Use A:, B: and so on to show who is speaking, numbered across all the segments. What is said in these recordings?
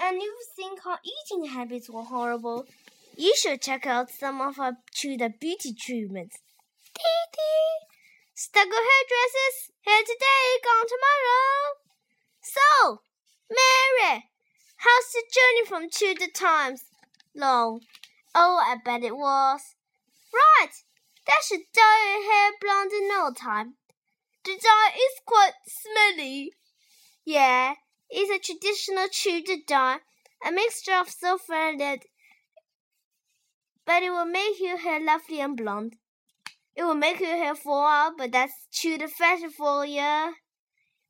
A: and you think our eating habits were horrible, you should check out some of our Tudor beauty treatments. Dee dee! Hairdressers, here today, gone tomorrow. So, Mary, how's the journey from Tudor times? Long. Oh, I bet it was. Right, that should dye your hair blonde in no time. The dye is quite smelly. Yeah, it's a traditional Tudor dye, a mixture of sulfur and lead. But it will make your hair lovely and blonde. It will make your hair fall out, but that's Tudor fashion for you.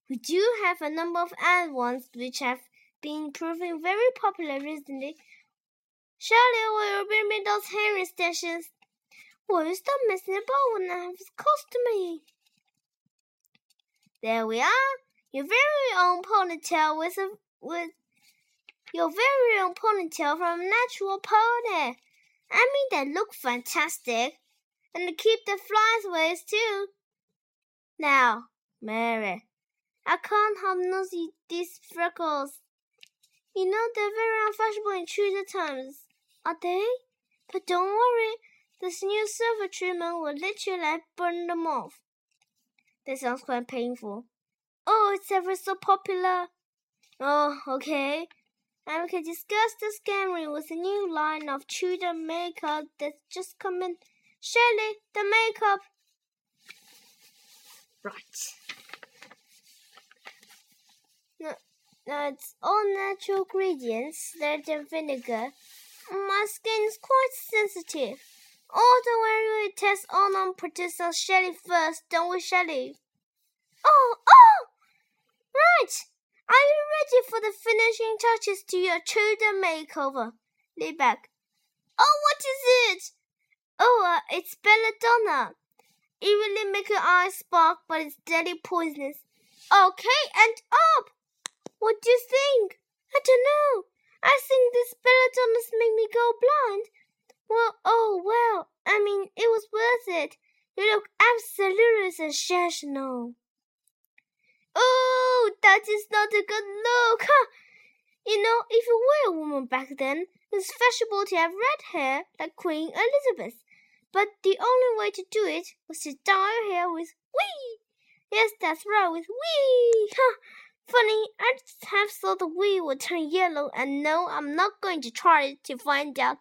A: We do have a number of other ones which have been proving very popular recently. Shirley will bring me those hair extensions? Will you stop messing about when I have to me? There we are. Your very own ponytail with a with your very own ponytail from a natural pony. I mean they look fantastic. And they keep the flies away too. Now, Mary, I can't help noticing these freckles. You know they're very unfashionable in Tudor times, are they? But don't worry, this new silver treatment will literally burn them off. That sounds quite painful. Oh, it's ever so popular. Oh, okay. And we can discuss the scamming with a new line of Tudor makeup that's just come in. Shirley, the makeup. Right. No, no, it's all natural ingredients, lead and vinegar. My skin is quite sensitive. Oh, don't worry, we test all non-producer Shelley first, don't we, Shelley? Oh, oh! Are you ready for the finishing touches to your Tudor makeover? Lay back. Oh, what is it? Oh, uh, it's belladonna. It really makes your eyes spark, but it's deadly poisonous. Okay, and up! What do you think? I don't know. I think this belladonna's made me go blind. Well, oh well. I mean, it was worth it. You look absolutely sensational. Oh, that is not a good look. Huh? You know, if you were a woman back then, it was fashionable to have red hair like Queen Elizabeth. But the only way to do it was to dye your hair with wee. Yes, that's right, with wee. Huh. Funny, I just have thought the wee would turn yellow, and no, I'm not going to try to find out.